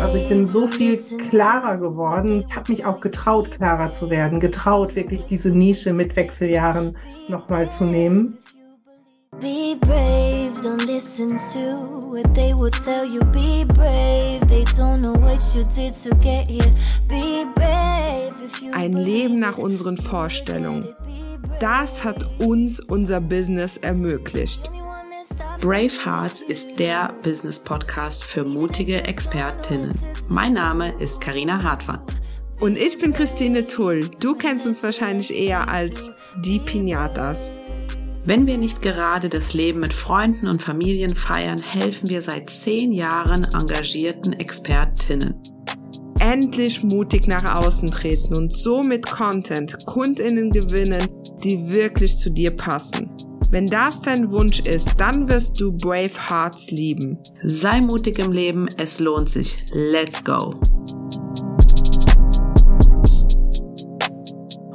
Also ich bin so viel klarer geworden. Ich habe mich auch getraut, klarer zu werden. Getraut, wirklich diese Nische mit Wechseljahren nochmal zu nehmen. Be brave, don't listen to what they will tell you. Be brave, they don't know what you did to get here. Be brave. Ein Leben nach unseren Vorstellungen. Das hat uns unser Business ermöglicht. Brave Hearts ist der Business Podcast für mutige Expertinnen. Mein Name ist Karina Hartmann. Und ich bin Christine Tull. Du kennst uns wahrscheinlich eher als die Pinatas. Wenn wir nicht gerade das Leben mit Freunden und Familien feiern, helfen wir seit zehn Jahren engagierten Expertinnen. Endlich mutig nach außen treten und so mit Content Kundinnen gewinnen, die wirklich zu dir passen. Wenn das dein Wunsch ist, dann wirst du Brave Hearts lieben. Sei mutig im Leben, es lohnt sich. Let's go!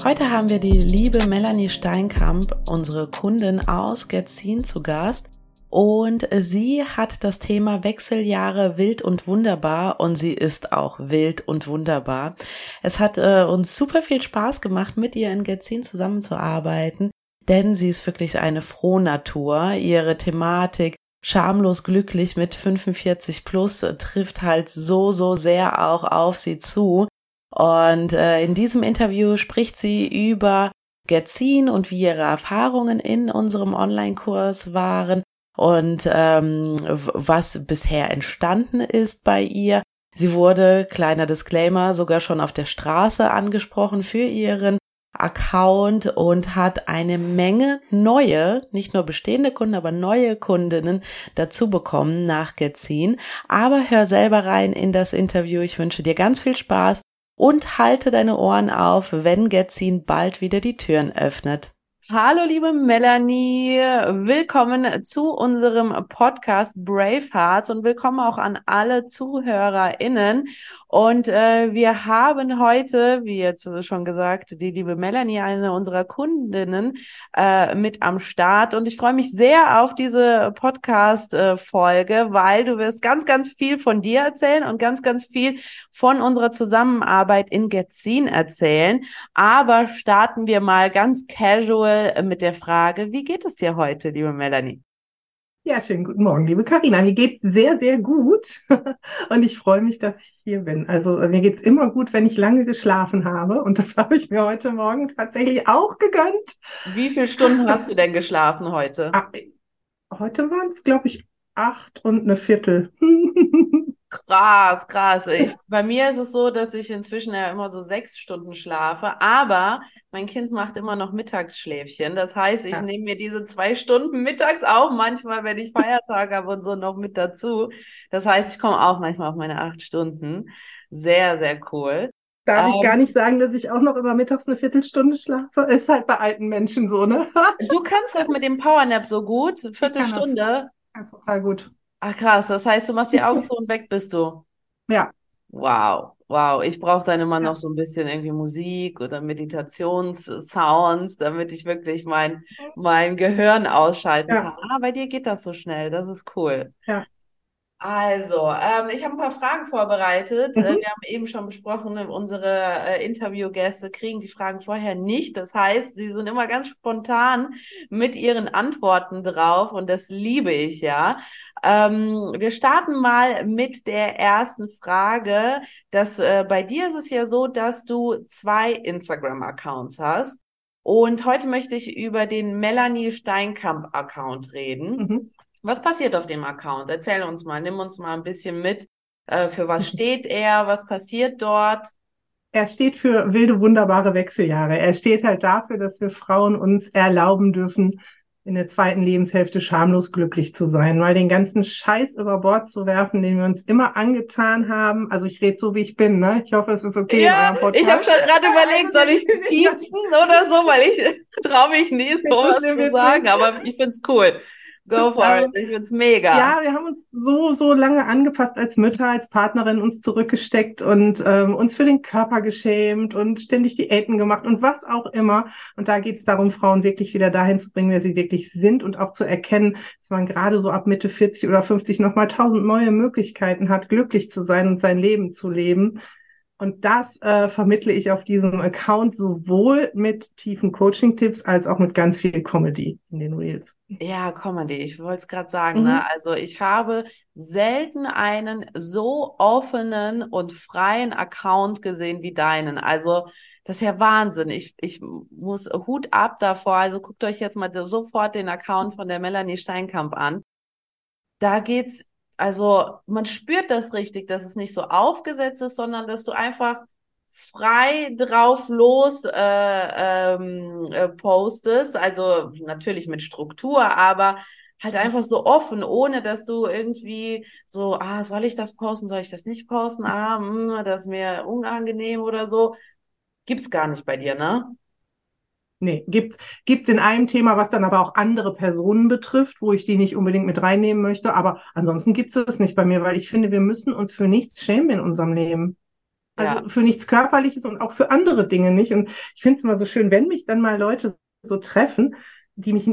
Heute haben wir die liebe Melanie Steinkamp, unsere Kundin aus Getzin zu Gast. Und sie hat das Thema Wechseljahre wild und wunderbar und sie ist auch wild und wunderbar. Es hat äh, uns super viel Spaß gemacht, mit ihr in Getzin zusammenzuarbeiten denn sie ist wirklich eine Frohnatur. Ihre Thematik schamlos glücklich mit 45 plus trifft halt so, so sehr auch auf sie zu. Und äh, in diesem Interview spricht sie über Getzin und wie ihre Erfahrungen in unserem Online-Kurs waren und ähm, was bisher entstanden ist bei ihr. Sie wurde, kleiner Disclaimer, sogar schon auf der Straße angesprochen für ihren Account und hat eine Menge neue, nicht nur bestehende Kunden, aber neue Kundinnen dazu bekommen nach Getzin. Aber hör selber rein in das Interview. Ich wünsche dir ganz viel Spaß und halte deine Ohren auf, wenn Getzin bald wieder die Türen öffnet. Hallo liebe Melanie, willkommen zu unserem Podcast Brave Hearts und willkommen auch an alle ZuhörerInnen. Und äh, wir haben heute, wie jetzt schon gesagt, die liebe Melanie, eine unserer Kundinnen, äh, mit am Start. Und ich freue mich sehr auf diese Podcast-Folge, weil du wirst ganz, ganz viel von dir erzählen und ganz, ganz viel von unserer Zusammenarbeit in Getzin erzählen. Aber starten wir mal ganz casual mit der Frage, wie geht es dir heute, liebe Melanie? Ja, schönen guten Morgen, liebe Karina. Mir geht sehr, sehr gut und ich freue mich, dass ich hier bin. Also mir geht's immer gut, wenn ich lange geschlafen habe und das habe ich mir heute Morgen tatsächlich auch gegönnt. Wie viele Stunden hast du denn geschlafen heute? Ah, heute waren es, glaube ich, acht und eine Viertel. Krass, krass. Ich, bei mir ist es so, dass ich inzwischen ja immer so sechs Stunden schlafe, aber mein Kind macht immer noch Mittagsschläfchen. Das heißt, ich ja. nehme mir diese zwei Stunden mittags auch manchmal, wenn ich Feiertag habe und so noch mit dazu. Das heißt, ich komme auch manchmal auf meine acht Stunden. Sehr, sehr cool. Darf ähm, ich gar nicht sagen, dass ich auch noch immer mittags eine Viertelstunde schlafe? Ist halt bei alten Menschen so, ne? du kannst das mit dem Powernap so gut, Viertelstunde. Das. Ja, total gut. Ach krass, das heißt, du machst die Augen zu und weg bist du. Ja. Wow, wow. Ich brauche dann immer noch so ein bisschen irgendwie Musik oder Meditationssounds, damit ich wirklich mein, mein Gehirn ausschalten ja. kann. Ah, bei dir geht das so schnell. Das ist cool. Ja. Also, ähm, ich habe ein paar Fragen vorbereitet. Mhm. Äh, wir haben eben schon besprochen, unsere äh, Interviewgäste kriegen die Fragen vorher nicht. Das heißt, sie sind immer ganz spontan mit ihren Antworten drauf und das liebe ich ja. Ähm, wir starten mal mit der ersten Frage. Das, äh, bei dir ist es ja so, dass du zwei Instagram-Accounts hast. Und heute möchte ich über den Melanie Steinkamp-Account reden. Mhm. Was passiert auf dem Account? Erzähl uns mal, nimm uns mal ein bisschen mit. Äh, für was steht er? Was passiert dort? Er steht für wilde, wunderbare Wechseljahre. Er steht halt dafür, dass wir Frauen uns erlauben dürfen, in der zweiten Lebenshälfte schamlos glücklich zu sein, mal den ganzen Scheiß über Bord zu werfen, den wir uns immer angetan haben. Also ich rede so, wie ich bin, ne? Ich hoffe, es ist okay. Ja, ich habe schon gerade überlegt, soll ich piepsen oder so, weil ich traue mich nie, so zu sagen, aber ich find's cool. Go for it. Ich find's mega. Ja, wir haben uns so, so lange angepasst als Mütter, als Partnerin, uns zurückgesteckt und ähm, uns für den Körper geschämt und ständig Diäten gemacht und was auch immer. Und da geht es darum, Frauen wirklich wieder dahin zu bringen, wer sie wirklich sind und auch zu erkennen, dass man gerade so ab Mitte 40 oder 50 nochmal tausend neue Möglichkeiten hat, glücklich zu sein und sein Leben zu leben. Und das äh, vermittle ich auf diesem Account sowohl mit tiefen Coaching-Tipps als auch mit ganz viel Comedy in den Reels. Ja, Comedy, ich wollte es gerade sagen. Ne? Mhm. Ne? Also ich habe selten einen so offenen und freien Account gesehen wie deinen. Also das ist ja Wahnsinn. Ich, ich muss Hut ab davor. Also guckt euch jetzt mal sofort den Account von der Melanie Steinkamp an. Da geht's also man spürt das richtig, dass es nicht so aufgesetzt ist, sondern dass du einfach frei drauf los äh, ähm, äh, postest. Also natürlich mit Struktur, aber halt einfach so offen, ohne dass du irgendwie so, ah, soll ich das posten, soll ich das nicht posten, ah, mh, hm, das ist mir unangenehm oder so. Gibt's gar nicht bei dir, ne? Nee, gibt's gibt's in einem Thema, was dann aber auch andere Personen betrifft, wo ich die nicht unbedingt mit reinnehmen möchte. Aber ansonsten gibt's es nicht bei mir, weil ich finde, wir müssen uns für nichts schämen in unserem Leben. Also ja. für nichts Körperliches und auch für andere Dinge nicht. Und ich finde es immer so schön, wenn mich dann mal Leute so treffen, die mich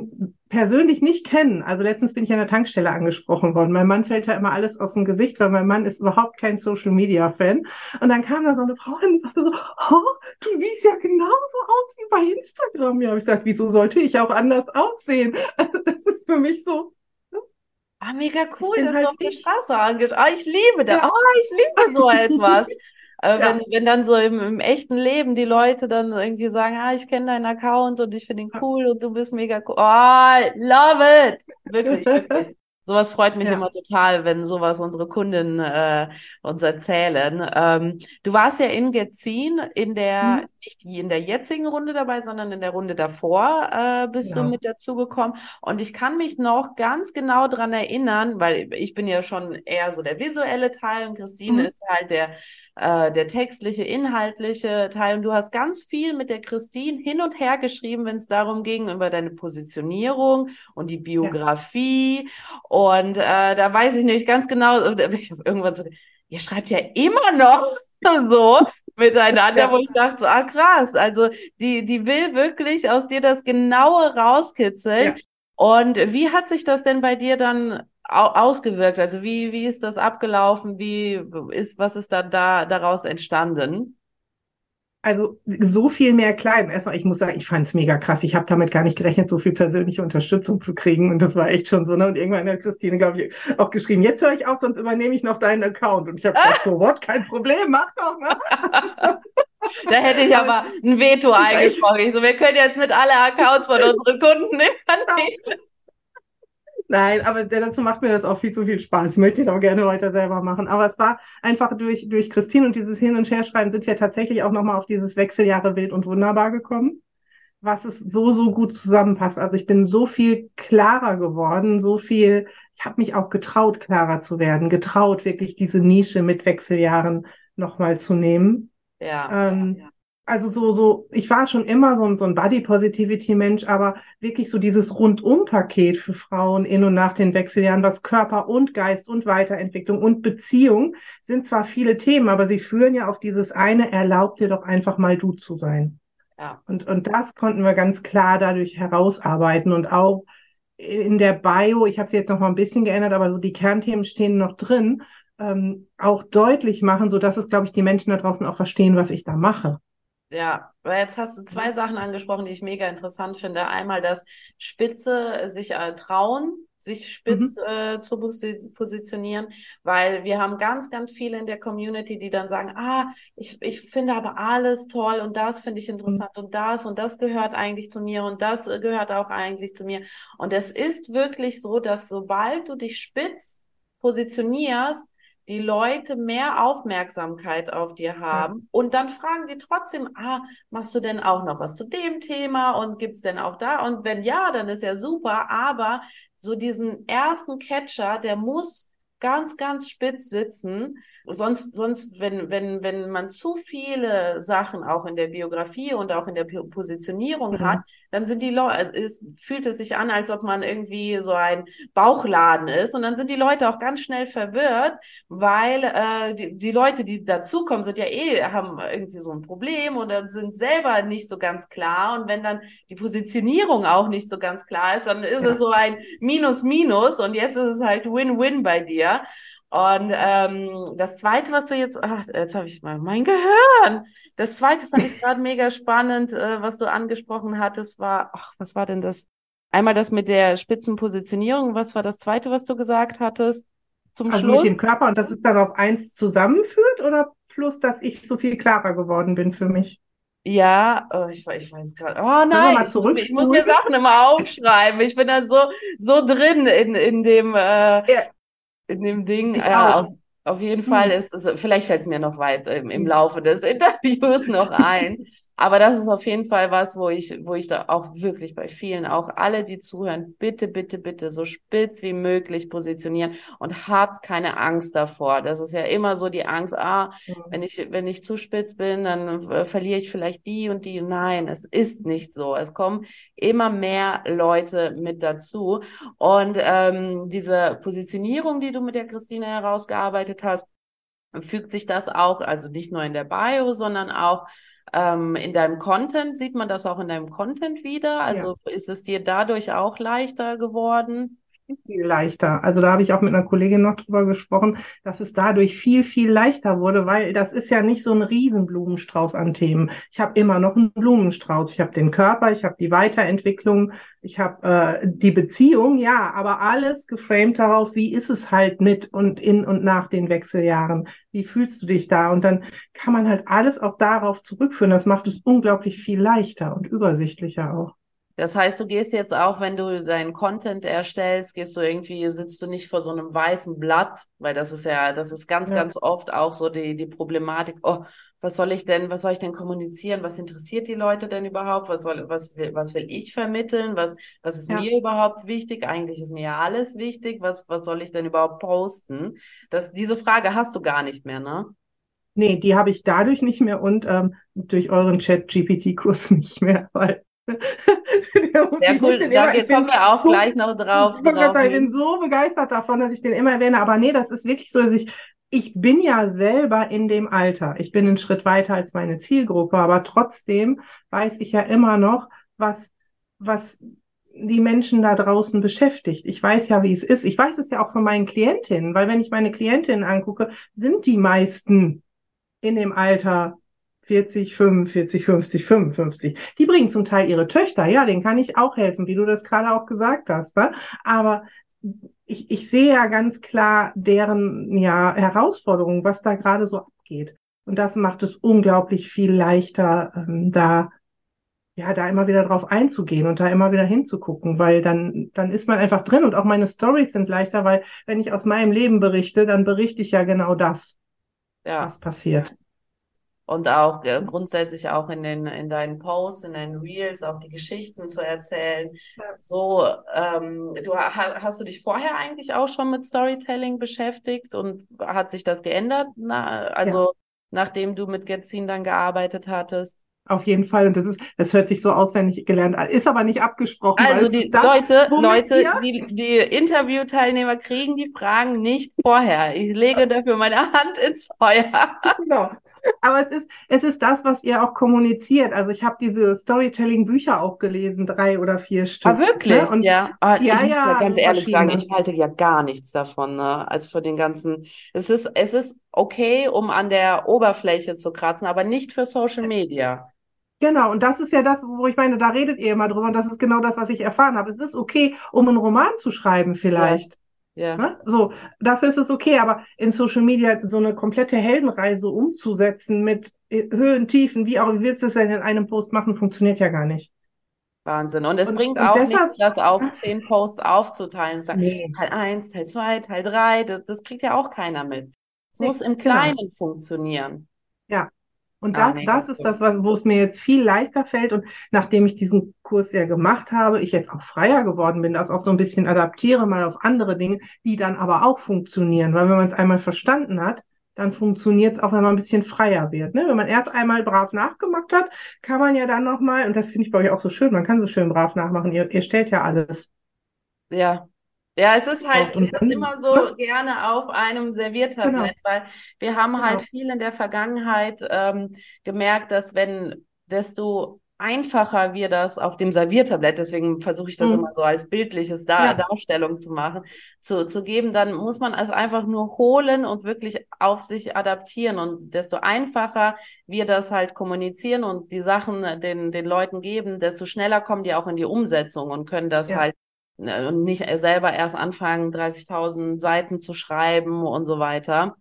persönlich nicht kennen. Also letztens bin ich an der Tankstelle angesprochen worden. Mein Mann fällt da immer alles aus dem Gesicht, weil mein Mann ist überhaupt kein Social Media Fan. Und dann kam da so eine Frau hin und sagte so, oh, du siehst ja genauso aus wie bei Instagram. Ja, ich gesagt, wieso sollte ich auch anders aussehen? Also das ist für mich so. Ne? Ah, mega cool, dass halt du auf der Straße angesprochen Ah, ich liebe das. Ja. Oh, ich liebe so etwas. Aber ja. wenn, wenn dann so im, im echten Leben die Leute dann irgendwie sagen, ah, ich kenne deinen Account und ich finde ihn cool und du bist mega cool. Oh, love it! Wirklich, wirklich. Sowas freut mich ja. immer total, wenn sowas unsere Kunden äh, uns erzählen. Ähm, du warst ja in Gezin in der, mhm. Nicht in der jetzigen Runde dabei, sondern in der Runde davor äh, bist ja. du mit dazugekommen. Und ich kann mich noch ganz genau dran erinnern, weil ich bin ja schon eher so der visuelle Teil und Christine mhm. ist halt der äh, der textliche, inhaltliche Teil. Und du hast ganz viel mit der Christine hin und her geschrieben, wenn es darum ging, über deine Positionierung und die Biografie. Ja. Und äh, da weiß ich nicht ganz genau, ich habe irgendwann so, ihr schreibt ja immer noch so miteinander, wo ich dachte, so, ah krass, also die, die will wirklich aus dir das Genaue rauskitzeln. Ja. Und wie hat sich das denn bei dir dann ausgewirkt? Also wie, wie ist das abgelaufen? Wie ist, was ist da, da daraus entstanden? Also so viel mehr klein. Erstmal, ich muss sagen, ich fand es mega krass. Ich habe damit gar nicht gerechnet, so viel persönliche Unterstützung zu kriegen. Und das war echt schon so. Ne? Und irgendwann hat Christine, glaube ich, auch geschrieben, jetzt höre ich auf, sonst übernehme ich noch deinen Account. Und ich habe gesagt, so what, kein Problem, mach doch. Ne? da hätte ich aber ein Veto eingesprochen. Ich so, wir können jetzt nicht alle Accounts von unseren Kunden übernehmen. Nein, aber dazu macht mir das auch viel zu viel Spaß. Ich möchte ihn auch gerne weiter selber machen. Aber es war einfach durch, durch Christine und dieses Hin- und Herschreiben sind wir tatsächlich auch nochmal auf dieses Wechseljahre wild und wunderbar gekommen, was es so, so gut zusammenpasst. Also ich bin so viel klarer geworden, so viel, ich habe mich auch getraut, klarer zu werden, getraut, wirklich diese Nische mit Wechseljahren nochmal zu nehmen. Ja, ähm, ja, ja also so, so, ich war schon immer so ein, so ein Body-Positivity-Mensch, aber wirklich so dieses Rundum-Paket für Frauen in und nach den Wechseljahren, was Körper und Geist und Weiterentwicklung und Beziehung sind zwar viele Themen, aber sie führen ja auf dieses eine, erlaubt dir doch einfach mal du zu sein. Ja. Und, und das konnten wir ganz klar dadurch herausarbeiten und auch in der Bio, ich habe sie jetzt noch mal ein bisschen geändert, aber so die Kernthemen stehen noch drin, ähm, auch deutlich machen, so dass es, glaube ich, die Menschen da draußen auch verstehen, was ich da mache. Ja, weil jetzt hast du zwei Sachen angesprochen, die ich mega interessant finde. Einmal, dass Spitze sich äh, trauen, sich spitz mhm. äh, zu positionieren, weil wir haben ganz, ganz viele in der Community, die dann sagen, ah, ich, ich finde aber alles toll und das finde ich interessant mhm. und das und das gehört eigentlich zu mir und das äh, gehört auch eigentlich zu mir. Und es ist wirklich so, dass sobald du dich spitz positionierst, die Leute mehr Aufmerksamkeit auf dir haben ja. und dann fragen die trotzdem, ah, machst du denn auch noch was zu dem Thema und gibt's denn auch da? Und wenn ja, dann ist ja super, aber so diesen ersten Catcher, der muss ganz, ganz spitz sitzen. Sonst, sonst, wenn, wenn, wenn man zu viele Sachen auch in der Biografie und auch in der Positionierung mhm. hat, dann sind die Leute, also es fühlt es sich an, als ob man irgendwie so ein Bauchladen ist und dann sind die Leute auch ganz schnell verwirrt, weil äh, die, die Leute, die dazukommen, sind ja eh, haben irgendwie so ein Problem und sind selber nicht so ganz klar und wenn dann die Positionierung auch nicht so ganz klar ist, dann ist ja. es so ein Minus, Minus und jetzt ist es halt Win-Win bei dir. Und ähm, das Zweite, was du jetzt, ach, jetzt habe ich mal mein Gehirn. Das Zweite fand ich gerade mega spannend, äh, was du angesprochen hattest, war, ach, was war denn das? Einmal das mit der Spitzenpositionierung. Was war das Zweite, was du gesagt hattest? Zum also Schluss? mit dem Körper und dass es dann auf eins zusammenführt oder plus, dass ich so viel klarer geworden bin für mich? Ja, oh, ich, ich weiß gerade. Oh nein, ich muss, ich muss, mir Sachen immer aufschreiben. Ich bin dann so so drin in in dem äh, ja in dem Ding. Äh, auf, auf, jeden Fall hm. ist es, vielleicht fällt es mir noch weit im, im Laufe des Interviews noch ein. Aber das ist auf jeden Fall was, wo ich, wo ich da auch wirklich bei vielen, auch alle, die zuhören, bitte, bitte, bitte so spitz wie möglich positionieren und habt keine Angst davor. Das ist ja immer so die Angst, ah, mhm. wenn ich, wenn ich zu spitz bin, dann äh, verliere ich vielleicht die und die. Nein, es ist nicht so. Es kommen immer mehr Leute mit dazu. Und ähm, diese Positionierung, die du mit der Christine herausgearbeitet hast, fügt sich das auch, also nicht nur in der Bio, sondern auch ähm, in deinem Content, sieht man das auch in deinem Content wieder? Also ja. ist es dir dadurch auch leichter geworden? Viel leichter. Also da habe ich auch mit einer Kollegin noch drüber gesprochen, dass es dadurch viel, viel leichter wurde, weil das ist ja nicht so ein Riesenblumenstrauß an Themen. Ich habe immer noch einen Blumenstrauß. Ich habe den Körper, ich habe die Weiterentwicklung, ich habe äh, die Beziehung, ja, aber alles geframed darauf, wie ist es halt mit und in und nach den Wechseljahren? Wie fühlst du dich da? Und dann kann man halt alles auch darauf zurückführen. Das macht es unglaublich viel leichter und übersichtlicher auch. Das heißt, du gehst jetzt auch, wenn du deinen Content erstellst, gehst du irgendwie, sitzt du nicht vor so einem weißen Blatt, weil das ist ja, das ist ganz, ja. ganz oft auch so die, die Problematik, oh, was soll ich denn, was soll ich denn kommunizieren? Was interessiert die Leute denn überhaupt? Was soll, was will, was will ich vermitteln? Was, was ist ja. mir überhaupt wichtig? Eigentlich ist mir ja alles wichtig. Was, was soll ich denn überhaupt posten? Das, diese Frage hast du gar nicht mehr, ne? Nee, die habe ich dadurch nicht mehr und ähm, durch euren Chat-GPT-Kurs nicht mehr, weil ja, cool, da immer, kommen wir auch gleich noch drauf. Ich, drauf ich bin so begeistert davon, dass ich den immer erwähne. Aber nee, das ist wirklich so, dass ich, ich bin ja selber in dem Alter. Ich bin einen Schritt weiter als meine Zielgruppe, aber trotzdem weiß ich ja immer noch, was, was die Menschen da draußen beschäftigt. Ich weiß ja, wie es ist. Ich weiß es ja auch von meinen Klientinnen, weil wenn ich meine Klientinnen angucke, sind die meisten in dem Alter 40, 45, 50, 55. Die bringen zum Teil ihre Töchter, ja, denen kann ich auch helfen, wie du das gerade auch gesagt hast. Ne? Aber ich, ich sehe ja ganz klar deren ja, Herausforderungen, was da gerade so abgeht. Und das macht es unglaublich viel leichter, ähm, da ja, da immer wieder drauf einzugehen und da immer wieder hinzugucken, weil dann, dann ist man einfach drin und auch meine Stories sind leichter, weil wenn ich aus meinem Leben berichte, dann berichte ich ja genau das, ja. was passiert und auch äh, grundsätzlich auch in den in deinen Posts, in deinen Reels auch die Geschichten zu erzählen. Ja. So, ähm, du hast du dich vorher eigentlich auch schon mit Storytelling beschäftigt und hat sich das geändert? Na, also ja. nachdem du mit Getzin dann gearbeitet hattest? Auf jeden Fall. Und das ist, das hört sich so auswendig gelernt an. Ist aber nicht abgesprochen. Also die das, Leute, Leute, die, die Interviewteilnehmer kriegen die Fragen nicht vorher. Ich lege dafür meine Hand ins Feuer. Genau. Aber es ist, es ist das, was ihr auch kommuniziert. Also ich habe diese Storytelling-Bücher auch gelesen, drei oder vier Stück. Ah, wirklich? Ne? Und ja. Ah, ja, ich muss ja, ganz ehrlich sagen, ich halte ja gar nichts davon, ne? Also für den ganzen. Es ist, es ist okay, um an der Oberfläche zu kratzen, aber nicht für Social Media. Genau, und das ist ja das, wo ich meine, da redet ihr immer drüber, und das ist genau das, was ich erfahren habe. Es ist okay, um einen Roman zu schreiben, vielleicht. Ja. Ja. Ne? So, dafür ist es okay, aber in Social Media so eine komplette Heldenreise umzusetzen mit Höhen, Tiefen, wie auch, wie willst du das denn in einem Post machen, funktioniert ja gar nicht. Wahnsinn. Und es und, bringt und auch deshalb, nichts, das auf zehn Posts aufzuteilen und sagen, nee. Teil eins, Teil zwei, Teil drei, das, das kriegt ja auch keiner mit. Es nee, muss im genau. Kleinen genau. funktionieren. Ja, Und das, ah, das ist das, was, wo es mir jetzt viel leichter fällt. Und nachdem ich diesen Kurs ja gemacht habe, ich jetzt auch freier geworden bin, das auch so ein bisschen adaptiere mal auf andere Dinge, die dann aber auch funktionieren. Weil wenn man es einmal verstanden hat, dann funktioniert es auch, wenn man ein bisschen freier wird. Ne? Wenn man erst einmal brav nachgemacht hat, kann man ja dann nochmal, und das finde ich bei euch auch so schön, man kann so schön brav nachmachen, ihr, ihr stellt ja alles. Ja, ja, es ist halt, es ist immer so gerne auf einem Serviertablett, genau. weil wir haben halt genau. viel in der Vergangenheit ähm, gemerkt, dass wenn desto einfacher wir das auf dem Serviertablett, deswegen versuche ich das mhm. immer so als bildliches Dar ja. Darstellung zu machen, zu, zu geben, dann muss man es einfach nur holen und wirklich auf sich adaptieren. Und desto einfacher wir das halt kommunizieren und die Sachen den, den Leuten geben, desto schneller kommen die auch in die Umsetzung und können das ja. halt und nicht selber erst anfangen, 30.000 Seiten zu schreiben und so weiter.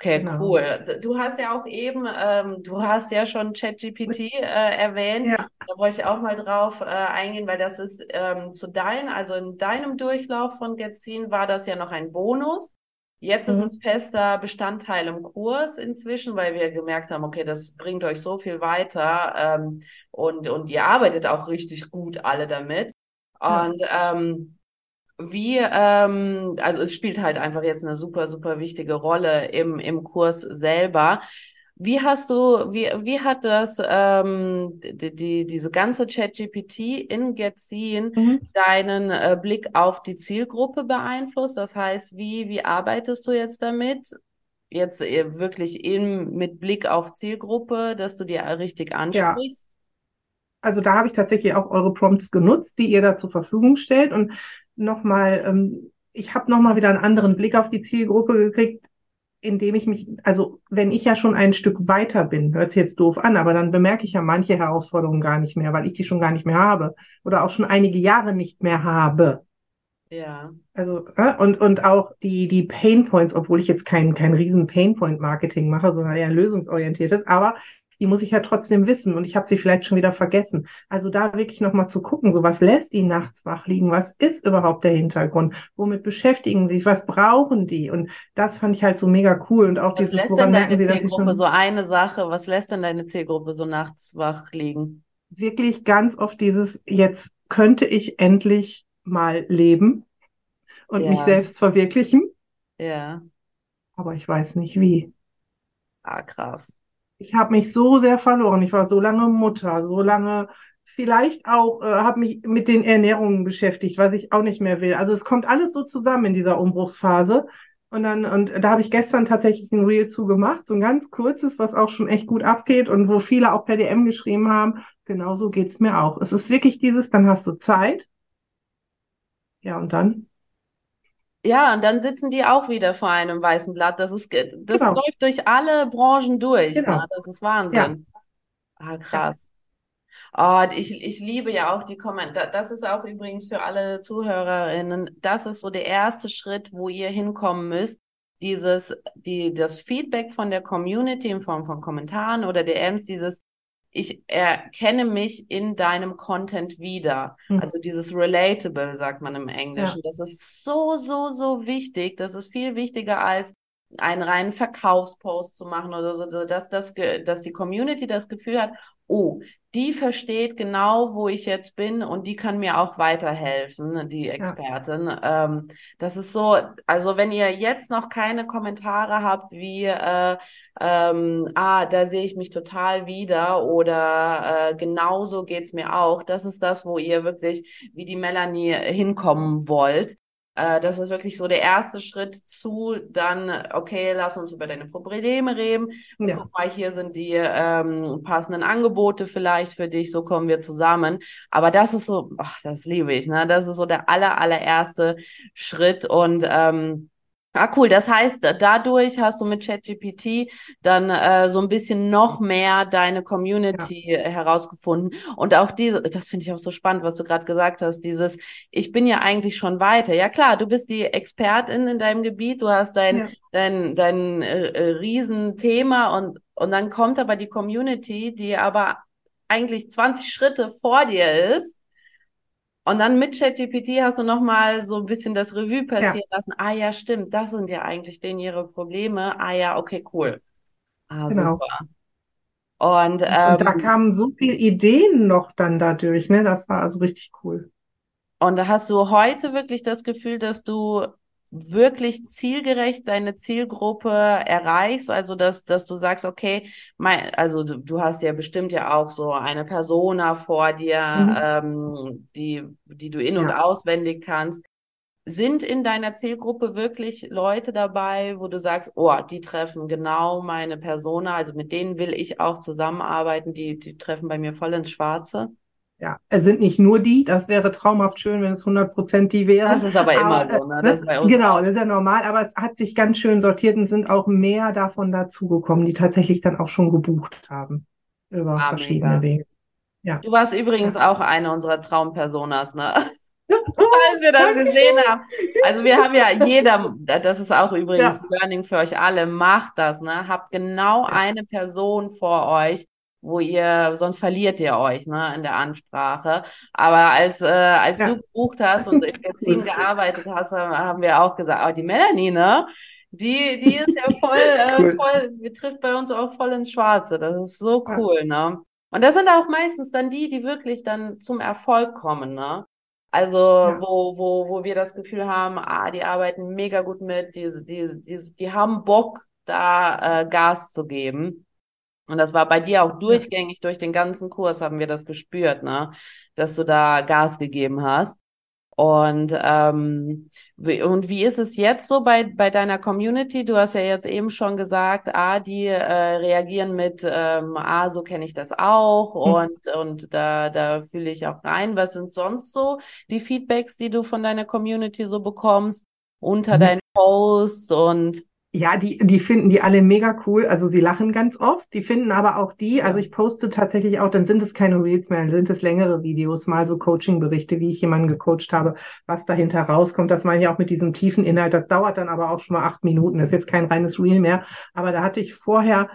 Okay, genau. cool. Du hast ja auch eben, ähm, du hast ja schon ChatGPT äh, erwähnt. Ja. Da wollte ich auch mal drauf äh, eingehen, weil das ist ähm, zu deinem, also in deinem Durchlauf von Getzin war das ja noch ein Bonus. Jetzt mhm. ist es fester Bestandteil im Kurs inzwischen, weil wir gemerkt haben, okay, das bringt euch so viel weiter ähm, und, und ihr arbeitet auch richtig gut alle damit. Und ähm, wie, ähm, also es spielt halt einfach jetzt eine super, super wichtige Rolle im, im Kurs selber. Wie hast du, wie, wie hat das, ähm, die, die, diese ganze ChatGPT in Getzien mhm. deinen äh, Blick auf die Zielgruppe beeinflusst? Das heißt, wie, wie arbeitest du jetzt damit? Jetzt äh, wirklich in, mit Blick auf Zielgruppe, dass du dir richtig ansprichst? Ja. Also da habe ich tatsächlich auch eure Prompts genutzt, die ihr da zur Verfügung stellt. Und nochmal, ähm, ich habe nochmal wieder einen anderen Blick auf die Zielgruppe gekriegt, indem ich mich, also wenn ich ja schon ein Stück weiter bin, hört sich jetzt doof an, aber dann bemerke ich ja manche Herausforderungen gar nicht mehr, weil ich die schon gar nicht mehr habe oder auch schon einige Jahre nicht mehr habe. Ja. Also, äh, und, und auch die, die Pain Points, obwohl ich jetzt kein, kein riesen Pain Point Marketing mache, sondern eher lösungsorientiertes, aber die muss ich ja trotzdem wissen und ich habe sie vielleicht schon wieder vergessen. Also da wirklich nochmal zu gucken, so was lässt die nachts wach liegen, was ist überhaupt der Hintergrund, womit beschäftigen sie sich, was brauchen die und das fand ich halt so mega cool und auch was dieses, lässt denn deine sie, Zielgruppe so eine Sache, was lässt denn deine Zielgruppe so nachts wach liegen? Wirklich ganz oft dieses, jetzt könnte ich endlich mal leben und ja. mich selbst verwirklichen. Ja. Aber ich weiß nicht wie. Ah, krass ich habe mich so sehr verloren. Ich war so lange Mutter, so lange vielleicht auch äh, habe mich mit den Ernährungen beschäftigt, was ich auch nicht mehr will. Also es kommt alles so zusammen in dieser Umbruchsphase. Und dann, und da habe ich gestern tatsächlich ein Reel zugemacht, so ein ganz kurzes, was auch schon echt gut abgeht und wo viele auch per DM geschrieben haben, genauso geht's mir auch. Es ist wirklich dieses, dann hast du Zeit. Ja, und dann? Ja, und dann sitzen die auch wieder vor einem weißen Blatt. Das ist, das genau. läuft durch alle Branchen durch. Genau. Ne? Das ist Wahnsinn. Ja. Ah, krass. Oh, ich, ich liebe ja auch die Kommentare. Das ist auch übrigens für alle Zuhörerinnen. Das ist so der erste Schritt, wo ihr hinkommen müsst. Dieses, die, das Feedback von der Community in Form von Kommentaren oder DMs, dieses, ich erkenne mich in deinem Content wieder. Mhm. Also dieses relatable, sagt man im Englischen. Ja. Das ist so, so, so wichtig. Das ist viel wichtiger als einen reinen Verkaufspost zu machen oder so, dass, das, dass die Community das Gefühl hat, oh, die versteht genau, wo ich jetzt bin und die kann mir auch weiterhelfen, die Expertin. Ja. Ähm, das ist so, also wenn ihr jetzt noch keine Kommentare habt wie, äh, ähm, ah, da sehe ich mich total wieder oder äh, genauso geht's mir auch, das ist das, wo ihr wirklich wie die Melanie hinkommen wollt. Äh, das ist wirklich so der erste Schritt zu dann, okay, lass uns über deine Probleme reden. Ja. Guck mal, hier sind die ähm, passenden Angebote vielleicht für dich, so kommen wir zusammen. Aber das ist so, ach, das liebe ich, ne? Das ist so der aller, allererste Schritt und ähm, Ah, cool. Das heißt, dadurch hast du mit ChatGPT dann äh, so ein bisschen noch mehr deine Community ja. herausgefunden. Und auch diese, das finde ich auch so spannend, was du gerade gesagt hast, dieses, ich bin ja eigentlich schon weiter. Ja klar, du bist die Expertin in deinem Gebiet, du hast dein, ja. dein, dein äh, äh Riesenthema und, und dann kommt aber die Community, die aber eigentlich 20 Schritte vor dir ist und dann mit ChatGPT hast du nochmal so ein bisschen das Revue passieren ja. lassen. Ah ja, stimmt, das sind ja eigentlich denen ihre Probleme. Ah ja, okay, cool. Ah, genau. super. Und, ähm, und da kamen so viele Ideen noch dann dadurch, ne? Das war also richtig cool. Und da hast du heute wirklich das Gefühl, dass du wirklich zielgerecht deine Zielgruppe erreichst, also dass, dass du sagst, okay, mein, also du, du hast ja bestimmt ja auch so eine Persona vor dir, mhm. ähm, die, die du in- ja. und auswendig kannst. Sind in deiner Zielgruppe wirklich Leute dabei, wo du sagst, oh, die treffen genau meine Persona, also mit denen will ich auch zusammenarbeiten, die, die treffen bei mir voll ins Schwarze? Ja, es sind nicht nur die, das wäre traumhaft schön, wenn es 100 Prozent die wären. Das ist aber immer aber, so, ne? Das bei uns genau, das ist ja normal, aber es hat sich ganz schön sortiert und sind auch mehr davon dazugekommen, die tatsächlich dann auch schon gebucht haben. Über ah, verschiedene. Wege. Ja. Du warst übrigens ja. auch eine unserer Traumpersonas, ne? als wir das Dankeschön. gesehen haben. Also wir haben ja jeder, das ist auch übrigens ja. Learning für euch alle, macht das, ne? Habt genau eine Person vor euch, wo ihr, sonst verliert ihr euch, ne, in der Ansprache. Aber als, äh, als ja. du gebucht hast und in Gazin gearbeitet hast, haben wir auch gesagt, oh, die Melanie, ne? Die, die ist ja voll, äh, cool. voll, die trifft bei uns auch voll ins Schwarze. Das ist so cool, ja. ne? Und das sind auch meistens dann die, die wirklich dann zum Erfolg kommen, ne? Also, ja. wo, wo, wo wir das Gefühl haben, ah, die arbeiten mega gut mit, die, die, die, die haben Bock, da äh, Gas zu geben. Und das war bei dir auch durchgängig durch den ganzen Kurs haben wir das gespürt, ne? Dass du da Gas gegeben hast. Und ähm, wie, und wie ist es jetzt so bei bei deiner Community? Du hast ja jetzt eben schon gesagt, ah, die äh, reagieren mit, ähm, ah, so kenne ich das auch mhm. und und da da fühle ich auch rein. Was sind sonst so die Feedbacks, die du von deiner Community so bekommst unter mhm. deinen Posts und ja, die, die finden die alle mega cool. Also sie lachen ganz oft. Die finden aber auch die, also ich poste tatsächlich auch, dann sind es keine Reels mehr, dann sind es längere Videos, mal so Coaching-Berichte, wie ich jemanden gecoacht habe, was dahinter rauskommt. Das meine ich auch mit diesem tiefen Inhalt. Das dauert dann aber auch schon mal acht Minuten. Das ist jetzt kein reines Reel mehr. Aber da hatte ich vorher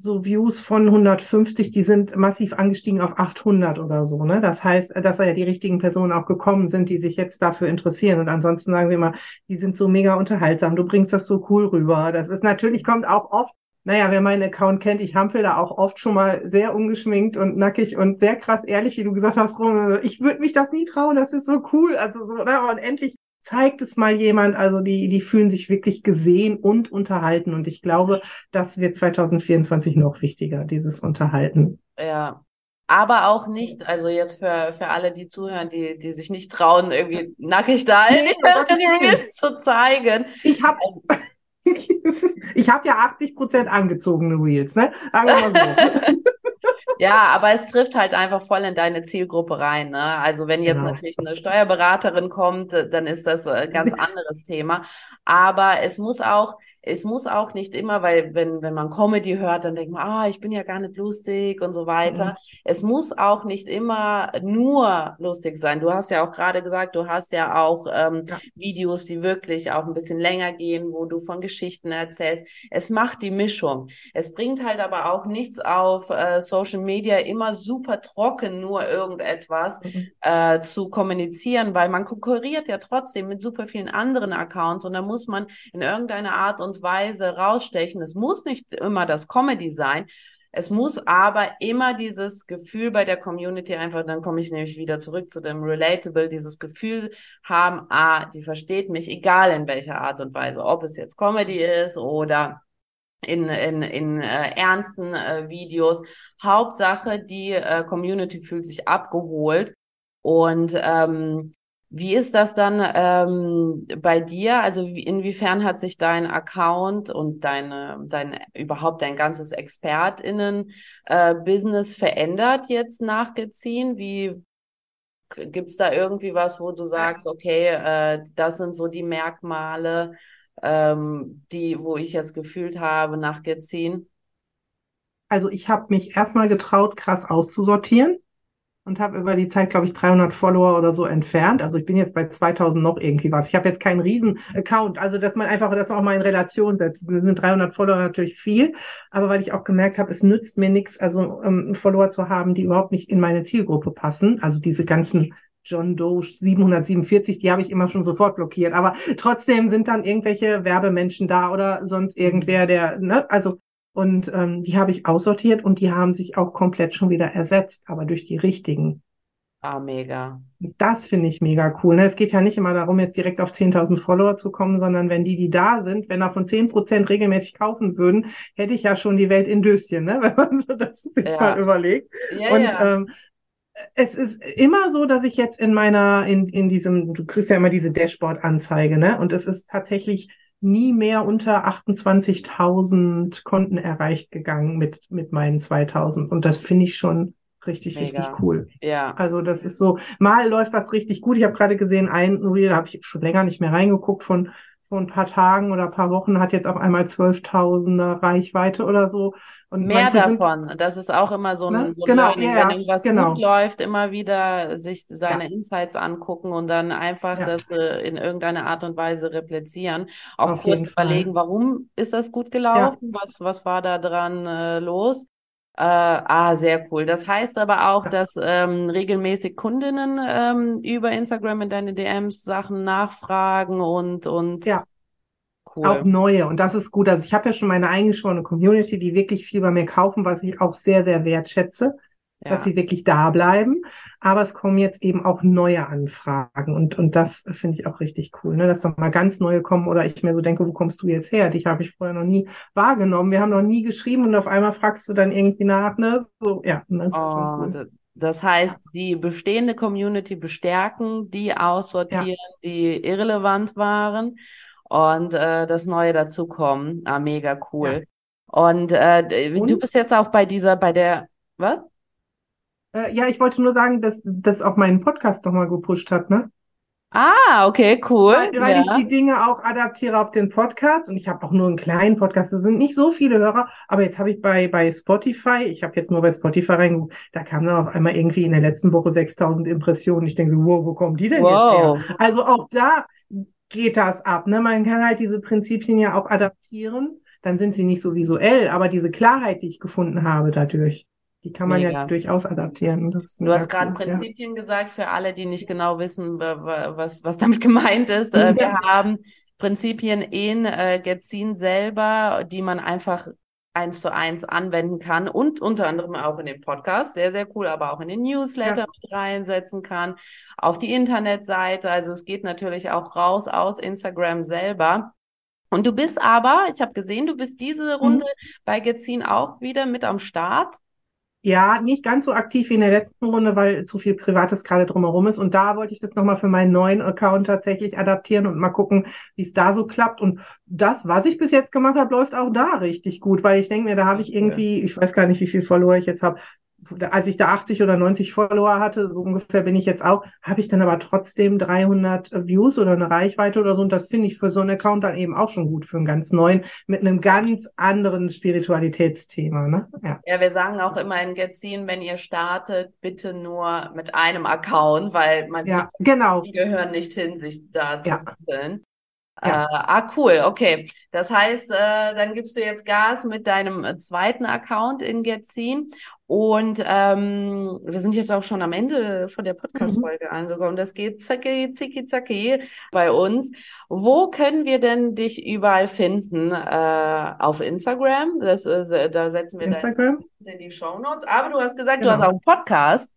so Views von 150, die sind massiv angestiegen auf 800 oder so. Ne? Das heißt, dass ja die richtigen Personen auch gekommen sind, die sich jetzt dafür interessieren. Und ansonsten sagen sie immer, die sind so mega unterhaltsam, du bringst das so cool rüber. Das ist natürlich, kommt auch oft, naja, wer meinen Account kennt, ich hampel da auch oft schon mal sehr ungeschminkt und nackig und sehr krass ehrlich, wie du gesagt hast, rum. Ich würde mich das nie trauen, das ist so cool. Also so, ne? und endlich zeigt es mal jemand, also die, die fühlen sich wirklich gesehen und unterhalten. Und ich glaube, das wird 2024 noch wichtiger, dieses Unterhalten. Ja. Aber auch nicht, also jetzt für, für alle, die zuhören, die, die sich nicht trauen, irgendwie nackig da nee, zu zeigen. Ich habe also, ich habe ja 80 Prozent angezogene Reels, ne? Sagen wir mal so. Ja, aber es trifft halt einfach voll in deine Zielgruppe rein. Ne? Also wenn jetzt genau. natürlich eine Steuerberaterin kommt, dann ist das ein ganz anderes Thema. Aber es muss auch, es muss auch nicht immer, weil wenn, wenn man Comedy hört, dann denkt man, ah, ich bin ja gar nicht lustig und so weiter. Mhm. Es muss auch nicht immer nur lustig sein. Du hast ja auch gerade gesagt, du hast ja auch ähm, ja. Videos, die wirklich auch ein bisschen länger gehen, wo du von Geschichten erzählst. Es macht die Mischung. Es bringt halt aber auch nichts auf äh, Social Media immer super trocken nur irgendetwas mhm. äh, zu kommunizieren, weil man konkurriert ja trotzdem mit super vielen anderen Accounts und da muss man in irgendeiner Art und und Weise rausstechen. Es muss nicht immer das Comedy sein. Es muss aber immer dieses Gefühl bei der Community einfach, dann komme ich nämlich wieder zurück zu dem Relatable, dieses Gefühl haben, ah, die versteht mich, egal in welcher Art und Weise, ob es jetzt Comedy ist oder in, in, in äh, ernsten äh, Videos. Hauptsache, die äh, Community fühlt sich abgeholt. Und ähm, wie ist das dann ähm, bei dir? Also inwiefern hat sich dein Account und deine, dein überhaupt dein ganzes ExpertInnen-Business äh, verändert jetzt nachgeziehen? Wie gibt's da irgendwie was, wo du sagst, okay, äh, das sind so die Merkmale, ähm, die, wo ich jetzt gefühlt habe, nachgeziehen? Also ich habe mich erstmal getraut, krass auszusortieren und habe über die Zeit, glaube ich, 300 Follower oder so entfernt. Also ich bin jetzt bei 2000 noch irgendwie was. Ich habe jetzt keinen riesen Account. Also dass man einfach das auch mal in Relation setzt. Das sind 300 Follower natürlich viel, aber weil ich auch gemerkt habe, es nützt mir nichts, also ähm, Follower zu haben, die überhaupt nicht in meine Zielgruppe passen. Also diese ganzen John Doe 747, die habe ich immer schon sofort blockiert. Aber trotzdem sind dann irgendwelche Werbemenschen da oder sonst irgendwer, der, ne, also Und ähm, die habe ich aussortiert und die haben sich auch komplett schon wieder ersetzt, aber durch die richtigen. Ah, mega. Das finde ich mega cool. Ne? Es geht ja nicht immer darum, jetzt direkt auf 10.000 Follower zu kommen, sondern wenn die, die da sind, wenn davon 10% regelmäßig kaufen würden, hätte ich ja schon die Welt in Döschen, ne? wenn man so das sich ja. mal überlegt. Ja, und ja. Ähm, es ist immer so, dass ich jetzt in meiner, in, in diesem, du kriegst ja immer diese Dashboard-Anzeige, ne? Und es ist tatsächlich nie mehr unter 28.000 Konten erreicht gegangen mit, mit meinen 2.000. Und das finde ich schon richtig, Mega. richtig cool. Ja. Also das ist so, mal läuft was richtig gut. Ich habe gerade gesehen, ein Reel, da habe ich schon länger nicht mehr reingeguckt von vor ein paar Tagen oder ein paar Wochen hat jetzt auf einmal 12.000er Reichweite oder so. Und Mehr davon. Sind, das ist auch immer so ein, ne? so ein genau, Learning, ja, wenn irgendwas genau. gut läuft, immer wieder sich seine ja. Insights angucken und dann einfach ja. das äh, in irgendeiner Art und Weise replizieren. Auch auf kurz überlegen, warum ist das gut gelaufen? Was, was war da dran äh, los? Äh, ah, sehr cool. Das heißt aber auch, dass ähm, regelmäßig Kundinnen ähm, über Instagram in deine DMs Sachen nachfragen und und ja. Cool. Auch neue. Und das ist gut. Also ich habe ja schon meine eingeschworene Community, die wirklich viel bei mir kaufen, was ich auch sehr, sehr wertschätze ja. dass sie wirklich da bleiben. Aber es kommen jetzt eben auch neue Anfragen und, und das finde ich auch richtig cool, ne? dass da mal ganz neue kommen oder ich mir so denke, wo kommst du jetzt her? Dich habe ich vorher noch nie wahrgenommen. Wir haben noch nie geschrieben und auf einmal fragst du dann irgendwie nach, ne? So, ja. Das, oh, cool. das heißt, die bestehende Community bestärken, die aussortieren, ja. die irrelevant waren und äh, das Neue dazukommen. Ah, mega cool. Ja. Und, äh, und du bist jetzt auch bei dieser, bei der, was? Äh, ja, ich wollte nur sagen, dass das auch meinen Podcast nochmal gepusht hat, ne? Ah, okay, cool. Weil, weil ja. ich die Dinge auch adaptiere auf den Podcast und ich habe auch nur einen kleinen Podcast. Es sind nicht so viele Hörer, aber jetzt habe ich bei bei Spotify, ich habe jetzt nur bei Spotify reingeguckt, da kam dann auf einmal irgendwie in der letzten Woche 6000 Impressionen. Ich denke so, wow, wo kommen die denn wow. jetzt her? Also auch da geht das ab. Ne? Man kann halt diese Prinzipien ja auch adaptieren. Dann sind sie nicht so visuell, aber diese Klarheit, die ich gefunden habe dadurch, die kann man Mega. ja durchaus adaptieren. du hast gerade Prinzipien ja. gesagt, für alle, die nicht genau wissen, was, was damit gemeint ist. Äh, ja. Wir haben Prinzipien in äh, Getzin selber, die man einfach eins zu eins anwenden kann und unter anderem auch in den Podcast, sehr, sehr cool, aber auch in den Newsletter ja. mit reinsetzen kann, auf die Internetseite. Also es geht natürlich auch raus aus Instagram selber. Und du bist aber, ich habe gesehen, du bist diese Runde mhm. bei Gezin auch wieder mit am Start. Ja, nicht ganz so aktiv wie in der letzten Runde, weil zu viel Privates gerade drumherum ist. Und da wollte ich das nochmal für meinen neuen Account tatsächlich adaptieren und mal gucken, wie es da so klappt. Und das, was ich bis jetzt gemacht habe, läuft auch da richtig gut, weil ich denke mir, da habe ich irgendwie, ich weiß gar nicht, wie viel Follower ich jetzt habe, als ich da 80 oder 90 Follower hatte, so ungefähr bin ich jetzt auch, habe ich dann aber trotzdem 300 Views oder eine Reichweite oder so. Und das finde ich für so einen Account dann eben auch schon gut für einen ganz neuen, mit einem ganz anderen Spiritualitätsthema. Ne? Ja. ja, wir sagen auch immer in Getzin, wenn ihr startet, bitte nur mit einem Account, weil man ja, genau. die gehören nicht hin, sich da zu ja. Ja. Äh, ah, cool, okay. Das heißt, äh, dann gibst du jetzt Gas mit deinem äh, zweiten Account in Getzin. Und ähm, wir sind jetzt auch schon am Ende von der Podcast-Folge mhm. angekommen. Das geht zacki, zicki, zacki bei uns. Wo können wir denn dich überall finden? Äh, auf Instagram. Das, äh, da setzen wir Instagram. in die Show Notes. Aber du hast gesagt, genau. du hast auch einen Podcast.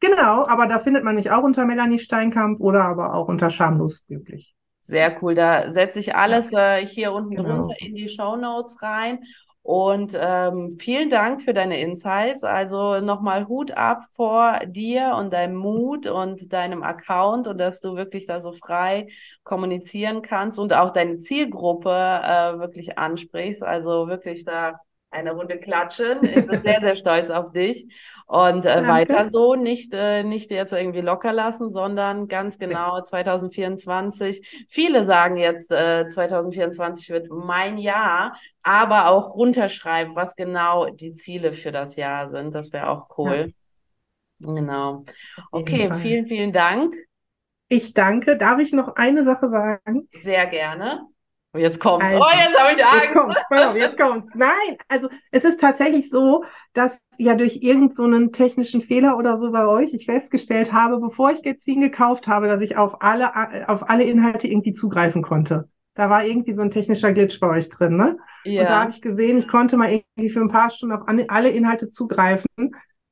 Genau, aber da findet man mich auch unter Melanie Steinkamp oder aber auch unter Schamlos glücklich. Sehr cool. Da setze ich alles äh, hier unten genau. drunter in die Show Notes rein. Und ähm, vielen Dank für deine Insights. Also nochmal Hut ab vor dir und deinem Mut und deinem Account und dass du wirklich da so frei kommunizieren kannst und auch deine Zielgruppe äh, wirklich ansprichst. Also wirklich da eine Runde klatschen. Ich bin sehr, sehr stolz auf dich. Und äh, weiter so, nicht, äh, nicht jetzt irgendwie locker lassen, sondern ganz genau 2024. Viele sagen jetzt, äh, 2024 wird mein Jahr, aber auch runterschreiben, was genau die Ziele für das Jahr sind. Das wäre auch cool. Ja. Genau. Okay, vielen, vielen Dank. Ich danke. Darf ich noch eine Sache sagen? Sehr gerne. Jetzt kommt's. Also, oh, jetzt habe ich Angst. Jetzt kommt's, auf, jetzt kommt's. Nein, also es ist tatsächlich so, dass ja durch irgendeinen so technischen Fehler oder so bei euch ich festgestellt habe, bevor ich Gezin gekauft habe, dass ich auf alle, auf alle Inhalte irgendwie zugreifen konnte. Da war irgendwie so ein technischer Glitch bei euch drin, ne? Ja. Und da habe ich gesehen, ich konnte mal irgendwie für ein paar Stunden auf alle Inhalte zugreifen.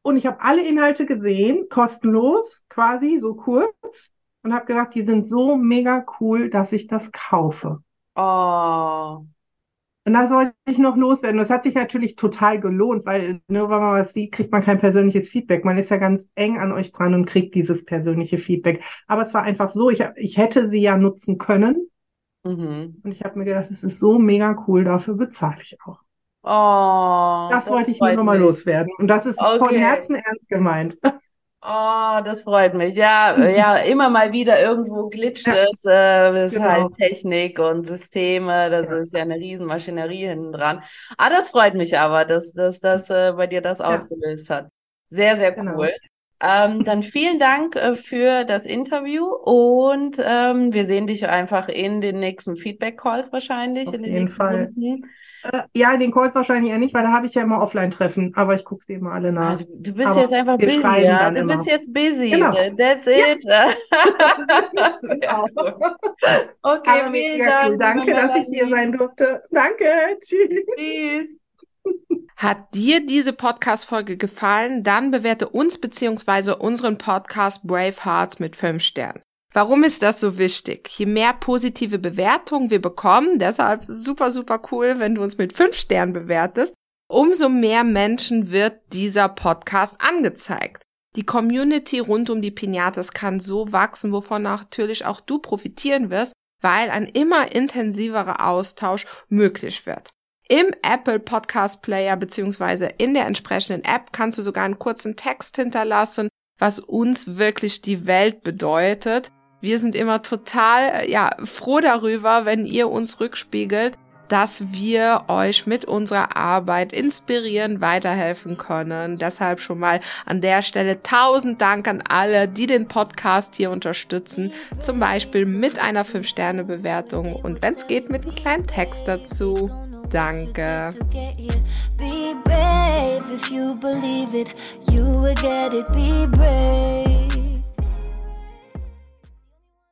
Und ich habe alle Inhalte gesehen, kostenlos, quasi, so kurz. Und habe gesagt, die sind so mega cool, dass ich das kaufe. Oh. Und das wollte ich noch loswerden. Das hat sich natürlich total gelohnt, weil nur wenn man was sieht, kriegt man kein persönliches Feedback. Man ist ja ganz eng an euch dran und kriegt dieses persönliche Feedback. Aber es war einfach so, ich, ich hätte sie ja nutzen können. Mhm. Und ich habe mir gedacht, das ist so mega cool, dafür bezahle ich auch. Oh, das, das wollte ich nur nochmal loswerden. Und das ist okay. von Herzen ernst gemeint. Oh, das freut mich. Ja, ja, immer mal wieder irgendwo glitscht ja, es. Äh, das genau. ist halt Technik und Systeme. Das ja. ist ja eine Riesenmaschinerie hinten dran. Ah, das freut mich aber, dass, dass das äh, bei dir das ja. ausgelöst hat. Sehr, sehr genau. cool. Ähm, dann vielen Dank äh, für das Interview und ähm, wir sehen dich einfach in den nächsten Feedback-Calls wahrscheinlich. Auf in den jeden Fall. Runden. Äh, ja, den Calls wahrscheinlich eher nicht, weil da habe ich ja immer Offline-Treffen, aber ich gucke sie immer alle nach. Ah, du bist aber jetzt einfach busy, ja. Du immer. bist jetzt busy. Genau. That's it. Ja. genau. okay, aber vielen Dank. Cool. Danke, dass ich hier sein durfte. Danke. Tschüss. Tschüss. Hat dir diese Podcast-Folge gefallen? Dann bewerte uns beziehungsweise unseren Podcast Brave Hearts mit fünf Sternen. Warum ist das so wichtig? Je mehr positive Bewertungen wir bekommen, deshalb super, super cool, wenn du uns mit fünf Sternen bewertest, umso mehr Menschen wird dieser Podcast angezeigt. Die Community rund um die Pinatas kann so wachsen, wovon natürlich auch du profitieren wirst, weil ein immer intensiverer Austausch möglich wird. Im Apple Podcast Player beziehungsweise in der entsprechenden App kannst du sogar einen kurzen Text hinterlassen, was uns wirklich die Welt bedeutet. Wir sind immer total, äh, ja, froh darüber, wenn ihr uns rückspiegelt, dass wir euch mit unserer Arbeit inspirieren, weiterhelfen können. Deshalb schon mal an der Stelle tausend Dank an alle, die den Podcast hier unterstützen. Zum Beispiel mit einer 5-Sterne-Bewertung und wenn es geht, mit einem kleinen Text dazu. Danke.